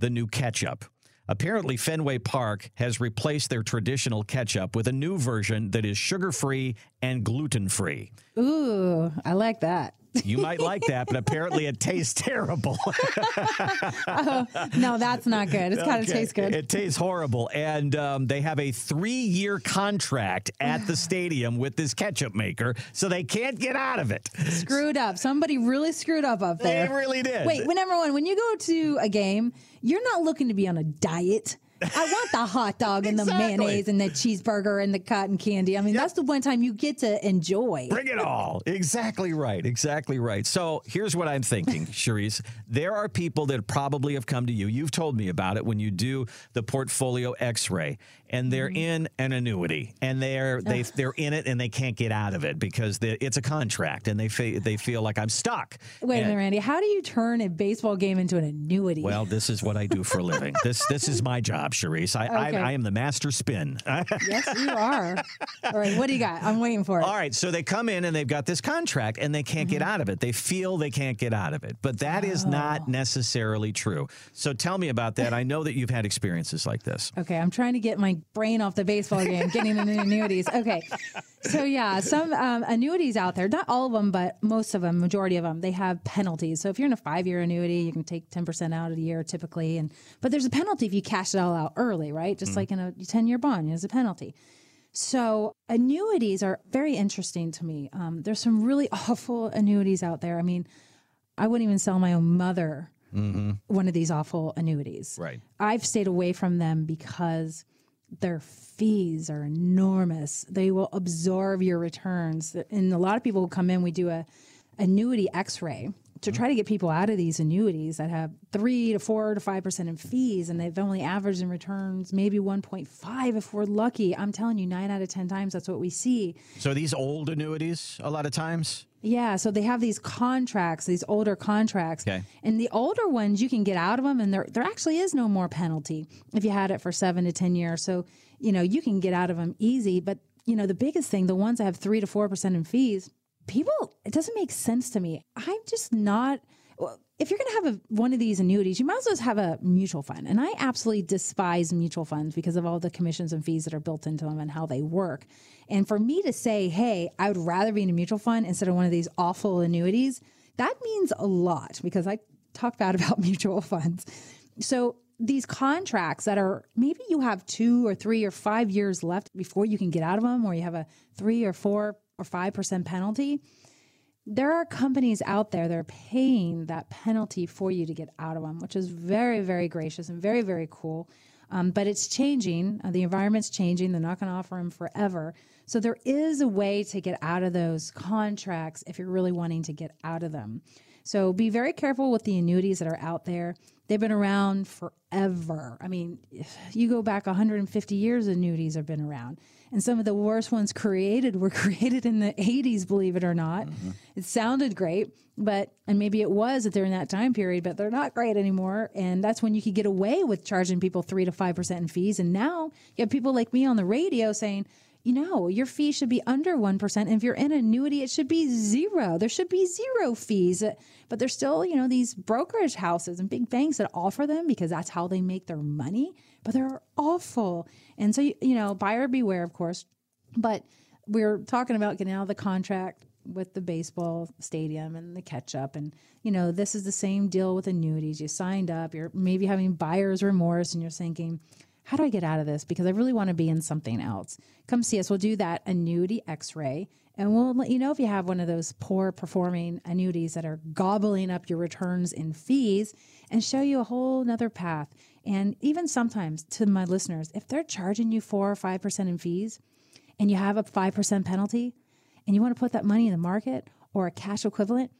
the new ketchup. Apparently, Fenway Park has replaced their traditional ketchup with a new version that is sugar free and gluten free. Ooh, I like that. You might like that, but apparently it tastes [laughs] terrible. [laughs] oh, no, that's not good. It's kind of Okay. tastes good. It tastes horrible. And um, they have a three year contract at the [sighs] stadium with this ketchup maker, so they can't get out of it. screwed up. Somebody really screwed up up there. They really did. Wait, when number one, when you go to a game, you're not looking to be on a diet. I want the hot dog and the [laughs] mayonnaise and the cheeseburger and the cotton candy. I mean, that's the one time you get to enjoy. Bring it all. Exactly right. Exactly right. So here's what I'm thinking, [laughs] Sharice. There are people that probably have come to you. You've told me about it when you do the portfolio X-ray, and they're Mm-hmm. in an annuity, and they're they they're in it, and they can't get out of it because they, it's a contract, and they fe- they feel like I'm stuck. Wait a minute, Randy. How do you turn a baseball game into an annuity? Well, this is what I do for a living. [laughs] this this is my job, Sharice. I, Okay. I I am the master spin. [laughs] yes, you are. All right, what do you got? I'm waiting for it. All right, so they come in and they've got this contract and they can't get Mm-hmm. out of it. They feel they can't get out of it, but that is Oh. not necessarily true. So tell me about that. I know that you've had experiences like this. Okay, I'm trying to get my brain off the baseball game, getting into annuities. Okay, so yeah, some um, annuities out there, not all of them, but most of them, majority of them, they have penalties. So if you're in a five year annuity, you can take 10% out of the year typically. And but there's a penalty if you cash it all out early, right? Just like in a 10 year bond, there's a penalty. So annuities are very interesting to me. Um, there's some really [laughs] awful annuities out there. I mean, I wouldn't even sell my own mother one of these awful annuities. Right. I've stayed away from them because their fees are enormous. They will absorb your returns. And a lot of people who come in, we do a annuity x-ray to mm-hmm. try to get people out of these annuities that have three to four to five percent in fees, and they've only averaged in returns maybe one point five if we're lucky. I'm telling you, nine out of ten times that's what we see. So these old annuities, a lot of times. Yeah, so they have these contracts, these older contracts, Okay. and the older ones you can get out of them, and there there actually is no more penalty if you had it for seven to ten years. So you know you can get out of them easy. But you know the biggest thing, the ones that have three to four percent in fees, people it doesn't make sense to me. I'm just not. If you're going to have a, one of these annuities, you might as well have a mutual fund. And I absolutely despise mutual funds because of all the commissions and fees that are built into them and how they work. And for me to say, hey, I would rather be in a mutual fund instead of one of these awful annuities, that means a lot because I talk bad [laughs] about mutual funds. So these contracts that are maybe you have two or three or five years left before you can get out of them, or you have a three or four or five percent penalty. There are companies out there that are paying that penalty for you to get out of them, which is very, very gracious and very, very cool. Um, but it's changing. Uh, the environment's changing. They're not going to offer them forever. So there is a way to get out of those contracts if you're really wanting to get out of them. So be very careful with the annuities that are out there. They've been around forever. I mean, if [sighs] you go back 150 years, annuities have been around. And some of the worst ones created were [laughs] created in the 80s, believe it or not. Mm-hmm. It sounded great, but, and maybe it was during that time period, but they're not great anymore. And that's when you could get away with charging people 3 to 5% in fees. And now you have people like me on the radio saying, you know, your fee should be under 1%. And if you're in an annuity, it should be zero. There should be zero fees. But there's still, you know, these brokerage houses and big banks that offer them because that's how they make their money. But they're awful. And so, you know, buyer beware, of course. But we're talking about getting out of the contract with the baseball stadium and the catch up. And, you know, this is the same deal with annuities. You signed up, you're maybe having buyer's remorse, and you're thinking, how do I get out of this? Because I really want to be in something else. Come see us. We'll do that annuity x ray and we'll let you know if you have one of those poor performing annuities that are gobbling up your returns in fees and show you a whole nother path. And even sometimes to my listeners, if they're charging you four or 5% in fees and you have a 5% penalty and you want to put that money in the market or a cash equivalent,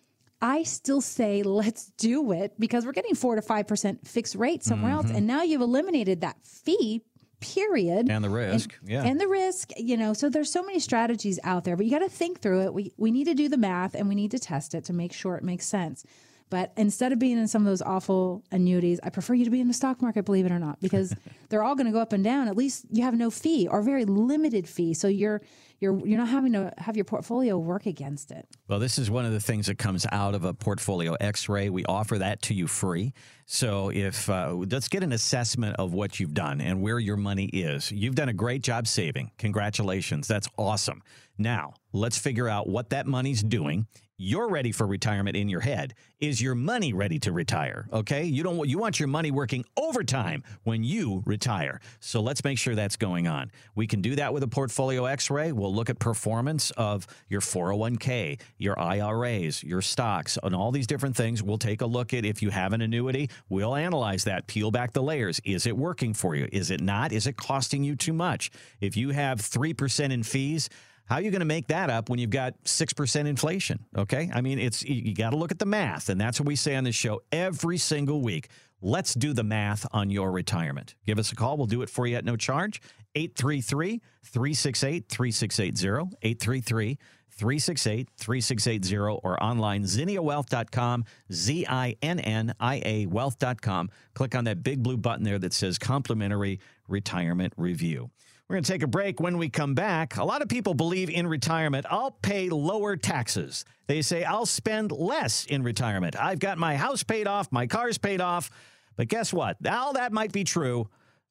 I still say [laughs] let's do it because we're getting four to five percent fixed rate somewhere else, Mhm. and now you've eliminated that fee. Period. And the risk, yeah. And the risk, you know, so there's so many strategies out there, but you got to think through it. We we need to do the math and we need to test it to make sure it makes sense. But instead of being in some of those awful annuities, I prefer you to be in the stock market, believe it or not, because [laughs] they're all going to go up and down. At least you have no fee or very limited fee, so you're you're you're not having to have your portfolio work against it. Well, this is one of the things that comes out of a portfolio x ray. We offer that to you free. So, if uh, let's get an assessment of what you've done and where your money is. You've done a great job saving. Congratulations. That's awesome. Now, let's figure out what that money's doing. You're ready for retirement in your head. Is your money ready to retire? Okay? You don't want you want your money working overtime when you retire. So let's make sure that's going on. We can do that with a portfolio x-ray. We'll look at performance of your 401k, your IRAs, your stocks, and all these different things. We'll take a look at if you have an annuity, we'll analyze that, peel back the layers. Is it working for you? Is it not? Is it costing you too much? If you have 3% in fees, how are you going to make that up when you've got 6% inflation? Okay. I mean, it's, you, got to look at the math. And that's what we say on this show every single week. Let's do the math on your retirement. Give us a call. We'll do it for you at no charge. 833 368 3680. 833 368 3680 or online zinniawealth.com, Z I N N I A wealth.com. Click on that big blue button there that says complimentary retirement review. We're going to take a break. When we come back, a lot of people believe in retirement, I'll pay lower taxes. They say, I'll spend less in retirement. I've got my house paid off, my car's paid off. But guess what? All that might be true,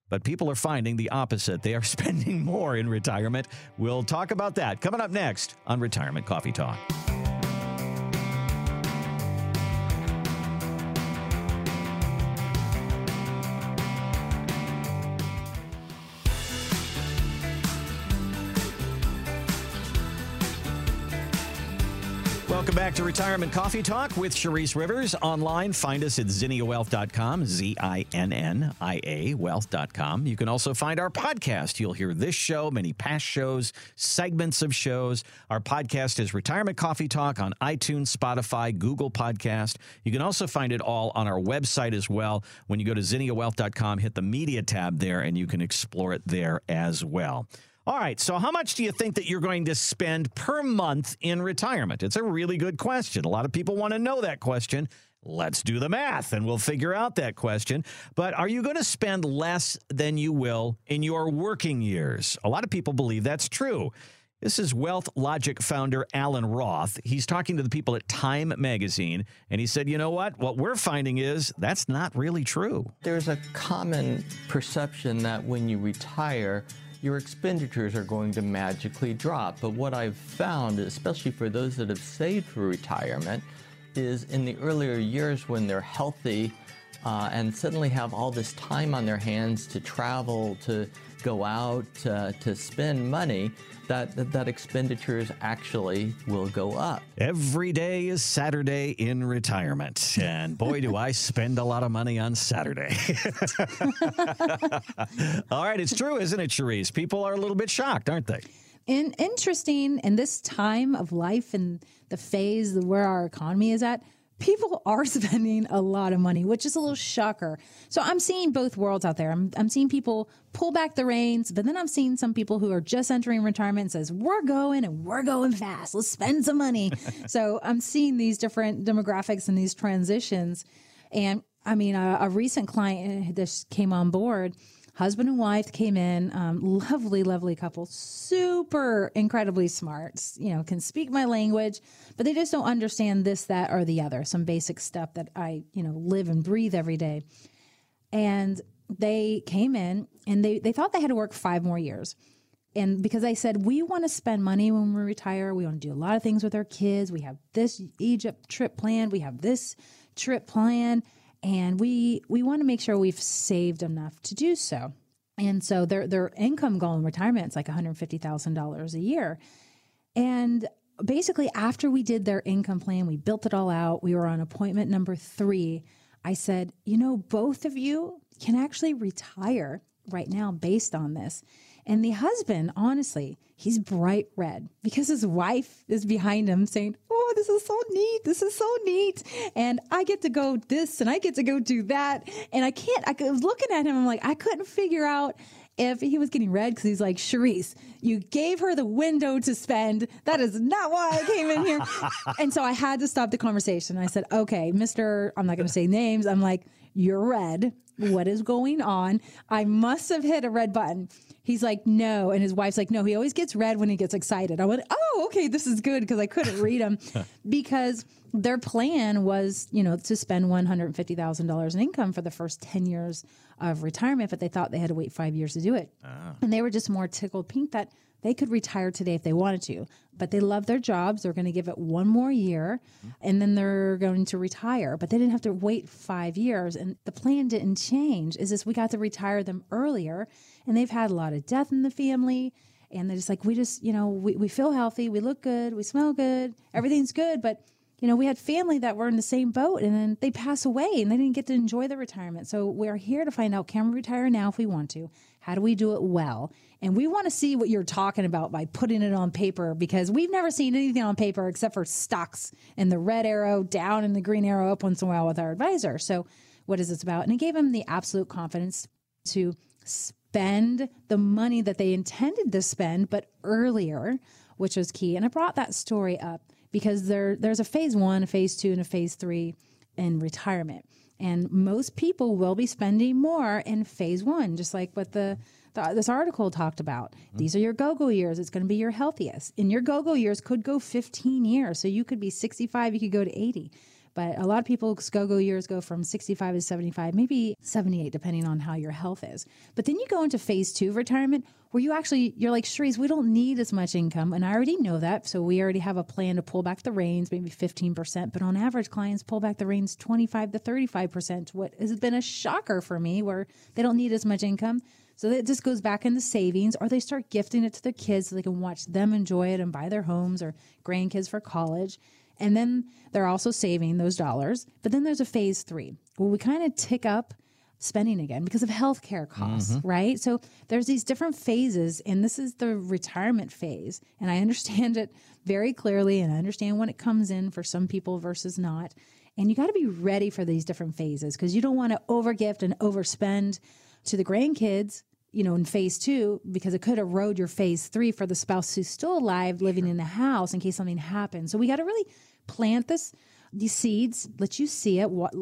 but people are finding the opposite. They are [laughs] spending more in retirement. We'll talk about that coming up next on Retirement Coffee Talk. Welcome back to Retirement Coffee Talk with Sharice Rivers. Online, find us at zinniawealth.com, Z I N N I A wealth.com. You can also find our podcast. You'll hear this show, many past shows, segments of shows. Our podcast is Retirement Coffee Talk on iTunes, Spotify, Google Podcast. You can also find it all on our website as well. When you go to zinniawealth.com, hit the media tab there and you can explore it there as well. All right. So, how much do you think that you're going to spend per month in retirement? It's a really good question. A lot of people want to know that question. Let's do the math and we'll figure out that question. But are you going to spend less than you will in your working years? A lot of people believe that's true. This is Wealth Logic founder Allan Roth. He's talking to the people at Time Magazine, and he said, You know what? What we're finding is that's not really true. There's a common perception that when you retire, your expenditures are going to magically drop. But what I've found, especially for those that have saved for retirement, is in the earlier years when they're healthy uh, and suddenly have all this time on their hands to travel, to go out, uh, to spend money, that, that, that expenditures actually will go up. Every day is Saturday in retirement. [laughs] And boy, do I spend a lot of money on Saturday. [laughs] All right, it's true, isn't it, Sharice? People are a little bit shocked, aren't they? And interesting in this time of life and the phase where our economy is at, people are [laughs] spending a lot of money, which is a little shocker. So I'm seeing both worlds out there. I'm, I'm seeing people pull back the reins, but then I'm seeing some people who are just entering retirement and says, we're going and we're going fast. Let's spend some money. [laughs] so I'm seeing these different demographics and these transitions. And I mean, a, a recent client uh, that came on board, husband and wife came in, um, lovely, lovely couple, super incredibly smart, you know, can speak my language, but they just don't understand this, that, or the other, some basic stuff that I, you know, live and breathe every day. And they came in and they, they thought they had to work five more years. And because I said, we want to spend money when we retire, we want to do a lot of things with our kids. We have this Egypt trip planned, we have this trip planned and we we want to make sure we've saved enough to do so. And so their their income goal in retirement is like one hundred fifty thousand dollars a year, and basically after we did their income plan, we built it all out. We were on appointment number three. I said, you know, both of you can actually retire right now based on this. And the husband, honestly, he's bright red because his wife is behind him saying, Oh, this is so neat. This is so neat. And I get to go this and I get to go do that. And I can't, I was looking at him, I'm like, I couldn't figure out if he was getting red because he's like, Sharice, you gave her the window to spend. That is not why I came in here. [laughs] and so I had to stop the conversation. I said, okay, Mr. I'm not going to say names. I'm like, you're red. What is going on? I must have hit a red button. He's like, no. And his wife's like, no, he always gets red when he gets excited. I went, oh, okay, this is good because I couldn't read him [laughs] because their plan was, you know, to spend $150,000 in income for the first 10 years of retirement, but they thought they had to wait five years to do it. Ah. And they were just more tickled pink that they could retire today if they wanted to, but they love their jobs. They're going to give it one more year and then they're going to retire, but they didn't have to wait five years. And the plan didn't change. Is this we got to retire them earlier and they've had a lot of death in the family. And they're just like, we just, you know, we, we feel healthy, we look good, we smell good, everything's good, but you know, we had family that were in the same boat and then they pass away and they didn't get to enjoy the retirement. So we're here to find out can we retire now if we want to? How do we do it well? And we want to see what you're talking about by putting it on paper because we've never seen anything on paper except for stocks and the red arrow down and the green arrow up once in a while with our advisor. So, what is this about? And it gave him the absolute confidence to spend the money that they intended to spend, but earlier, which was key. And I brought that story up because there there's a phase one, a phase two, and a phase three in retirement. And most people will be spending more in phase one, just like what the, the this article talked about. Mm-hmm. These are your go-go years. It's going to be your healthiest. And your go-go years could go 15 years. So you could be 65, you could go to 80. But a lot of people's go-go years go from 65 to 75, maybe 78, depending on how your health is. But then you go into phase two of retirement where you actually, you're like, Sharice, we don't need as much income. And I already know that. So we already have a plan to pull back the reins, maybe 15%. But on average, clients pull back the reins 25 to 35%, what has been a shocker for me where they don't need as much income. So it just goes back into savings, or they start gifting it to their kids so they can watch them enjoy it and buy their homes or grandkids for college. And then they're also saving those dollars. But then there's a phase three where we kind of tick up spending again because of healthcare costs, mm-hmm. right? So there's these different phases, and this is the retirement phase. And I [laughs] understand it very clearly, and I understand when it comes in for some people versus not. And you got to be ready for these different phases because you don't want to overgift and overspend to the grandkids, you know, in phase two, because it could erode your phase three for the spouse who's still alive living in the house in case something happens. So we got to really plant this, these seeds, let you see it, what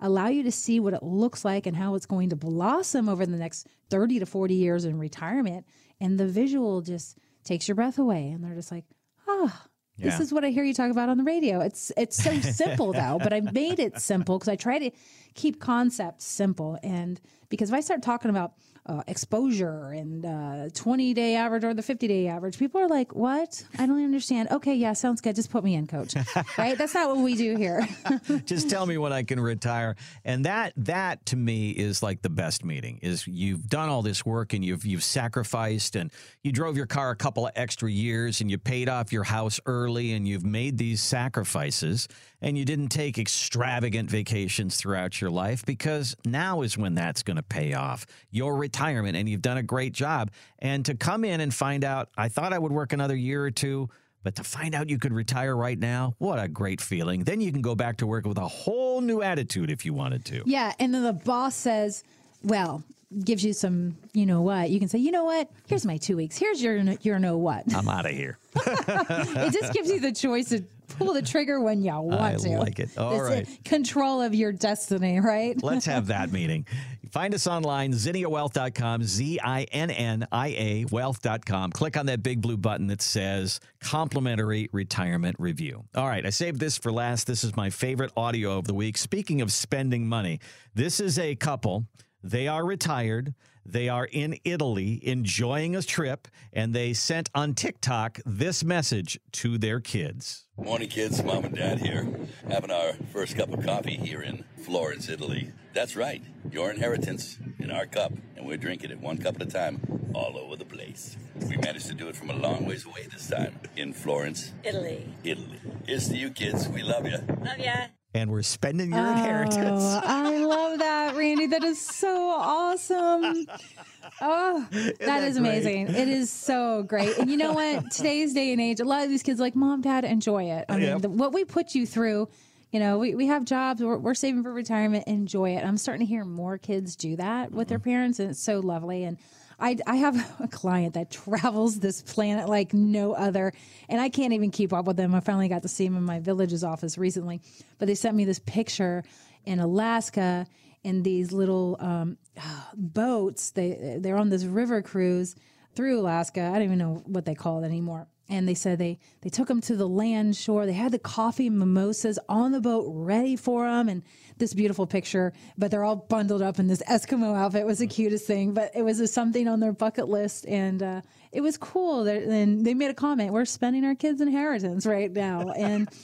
allow you to see what it looks like and how it's going to blossom over the next 30 to 40 years in retirement. And the visual just takes your breath away. And they're just like, ah, this Yeah. is what I hear you talk about on the radio. It's it's so [laughs] simple though, but I made it simple because I try to keep concepts simple. And because if I start talking about uh, exposure and uh, 20 day average or the 50 day average, people are like, what? I don't understand. Okay, yeah, sounds good. Just put me in, coach. [laughs] right? That's not what we do here. [laughs] just tell me when I can retire. And that that to me is like the best meeting. Is you've done all this work and you've you've sacrificed and you drove your car a couple of extra years and you paid off your house early and you've made these sacrifices and you didn't take extravagant vacations throughout your life because now is when that's going to pay off. Your retirement and you've done a great job. And to come in and find out I thought I would work another year or two but to find out you could retire right now, what a great feeling. Then you can go back to work with a whole new attitude if you wanted to. Yeah, and then the boss says, "Well, gives you some, you know what? You can say, you know what? Here's my two weeks. Here's your, your know what. I'm out of here. [laughs] it just gives you the choice to pull the trigger when y'all [laughs] want I to. like it. All right. control of your destiny, right? Let's have that [laughs] meeting. Find us online, zinniawealth.com, Z I N N I A wealth.com. Click on that big blue button that says complimentary retirement review. All right, I saved this for last. This is my favorite audio of the week. Speaking of spending money, this is a couple. They are retired. They are in Italy enjoying a trip, and they sent on TikTok this message to their kids. Morning, kids. Mom and Dad here, having our first cup of coffee here in Florence, Italy. That's right, your inheritance in our cup, and we're drinking it one cup at a time all over the place. We managed to do it from a long ways away this time in Florence, Italy. Italy. Here's to you, kids. We love you. Love ya. And we're spending your oh, inheritance. Oh, [laughs] I love that, Randy. That is so awesome. Oh, that that is great? amazing. It is so great. And you know what? [laughs] Today's day and age, a lot of these kids are like, Mom, Dad, enjoy it. I mean, Yep. the, what we put you through, you know, we, we have jobs, we're, we're saving for retirement, enjoy it. I'm starting to hear more kids do that with their mm-hmm. parents, and it's so lovely. And I, I have [laughs] a client that travels this planet like no other, and I can't even keep up with them. I finally got to see him in my village's office recently, but they sent me this picture in Alaska in these little um, [sighs] boats. They they're on this river cruise through Alaska. I don't even know what they call it anymore. And they said they they took them to the land shore. They had the coffee mimosas on the boat ready for them, and this beautiful picture. But they're all bundled up in this Eskimo outfit. It was the cutest thing. But it was a, something on their bucket list, and uh, it was cool. And they made a comment: "We're spending our kids' inheritance right now," and. [laughs]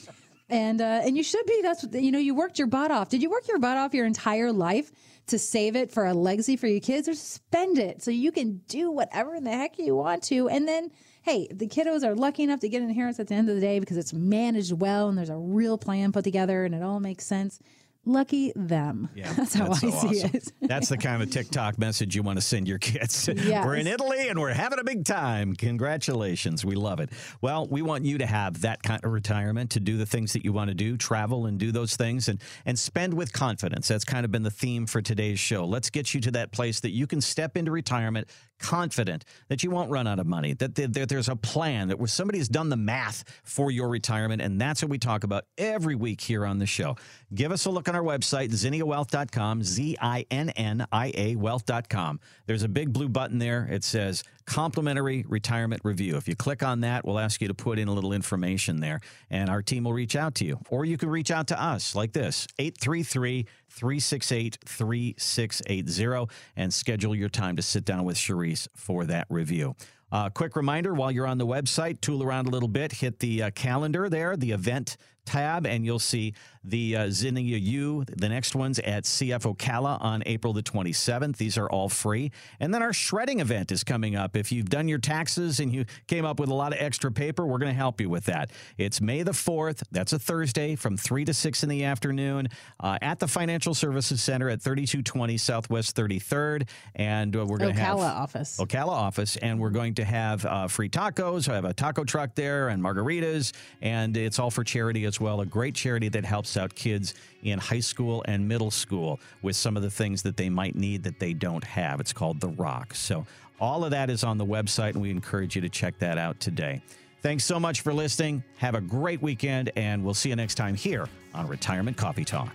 And uh, and you should be. That's what, you know. You worked your butt off. Did you work your butt off your entire life to save it for a legacy for your kids, or spend it so you can do whatever in the heck you want to? And then, hey, the kiddos are lucky enough to get an inheritance at the end of the day because it's managed well and there's a real plan put together and it all makes sense. Lucky them. [laughs] Yeah, that's how that's I so see awesome. it. [laughs] That's the kind of TikTok message you want to send your kids. Yes. We're in Italy and we're having a big time. Congratulations. We love it. Well, we want you to have that kind of retirement to do the things that you want to do, travel and do those things and and spend with confidence. That's kind of been the theme for today's show. Let's get you to that place that you can step into retirement confident that you won't run out of money, that there- there- there's a plan, that somebody's done the math for your retirement. And that's what we talk about every week here on the show. Give us a look on our website, zinniawealth.com, Z I N N I A wealth.com. There's a big blue button there. It says complimentary retirement review. If you click on that, we'll ask you to put in a little information there, and our team will reach out to you. Or you can reach out to us like this 833 368 3680 and schedule your time to sit down with Sharice for that review. Uh, quick reminder while you're on the website, tool around a little bit, hit the uh, calendar there, the event tab, and you'll see the uh, Zinnia U, the next one's at CF Ocala on April the 27th. These are all free. And then our shredding event is coming up. If you've done your taxes and you came up with a lot of extra paper, we're going to help you with that. It's May the 4th. That's a Thursday from 3 to 6 in the afternoon uh, at the Financial Services Center at 3220 Southwest 33rd. And uh, we're going to have Ocala office. Ocala office, and we're going to have uh, free tacos. I have a taco truck there and margaritas, and it's all for charity as well. A great charity that helps out kids in high school and middle school with some of the things that they might need that they don't have. It's called The Rock. So all of that is on the website, and we encourage you to check that out today. Thanks so much for listening. Have a great weekend, and we'll see you next time here on Retirement Coffee Talk.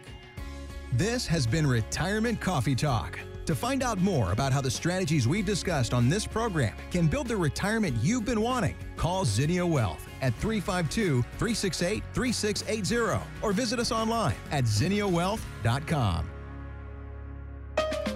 This has been Retirement Coffee Talk. To find out more about how the strategies we've discussed on this program can build the retirement you've been wanting, call Zinnia Wealth at 352 368 3680 or visit us online at zinniawealth.com.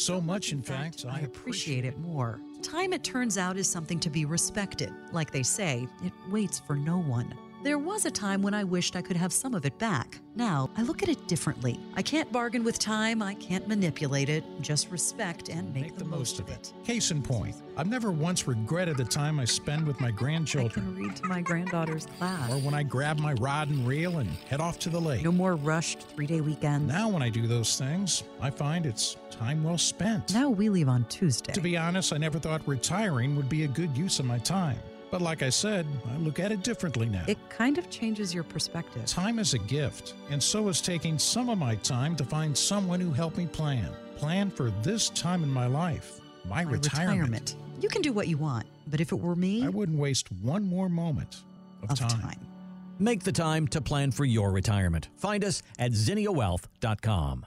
So much, in fact, I appreciate it more. Time, it turns out, is something to be respected. Like they say, it waits for no one. There was a time when I wished I could have some of it back. Now, I look at it differently. I can't bargain with time, I can't manipulate it, just respect and make, the, most of it. Case in point, I've never once regretted the time I spend with my I grandchildren. can read to my granddaughter's class. Or when I grab my rod and reel and head off to the lake. No more rushed three day weekends. Now, when I do those things, I find it's time well spent. Now we leave on Tuesday. To be honest, I never thought retiring would be a good use of my time. But like I said, I look at it differently now. It kind of changes your perspective. Time is a gift, and so is taking some of my time to find someone who helped me plan. Plan for this time in my life, my, My retirement. You can do what you want, but if it were me, I wouldn't waste one more moment of, time. Make the time to plan for your retirement. Find us at zinniawealth.com.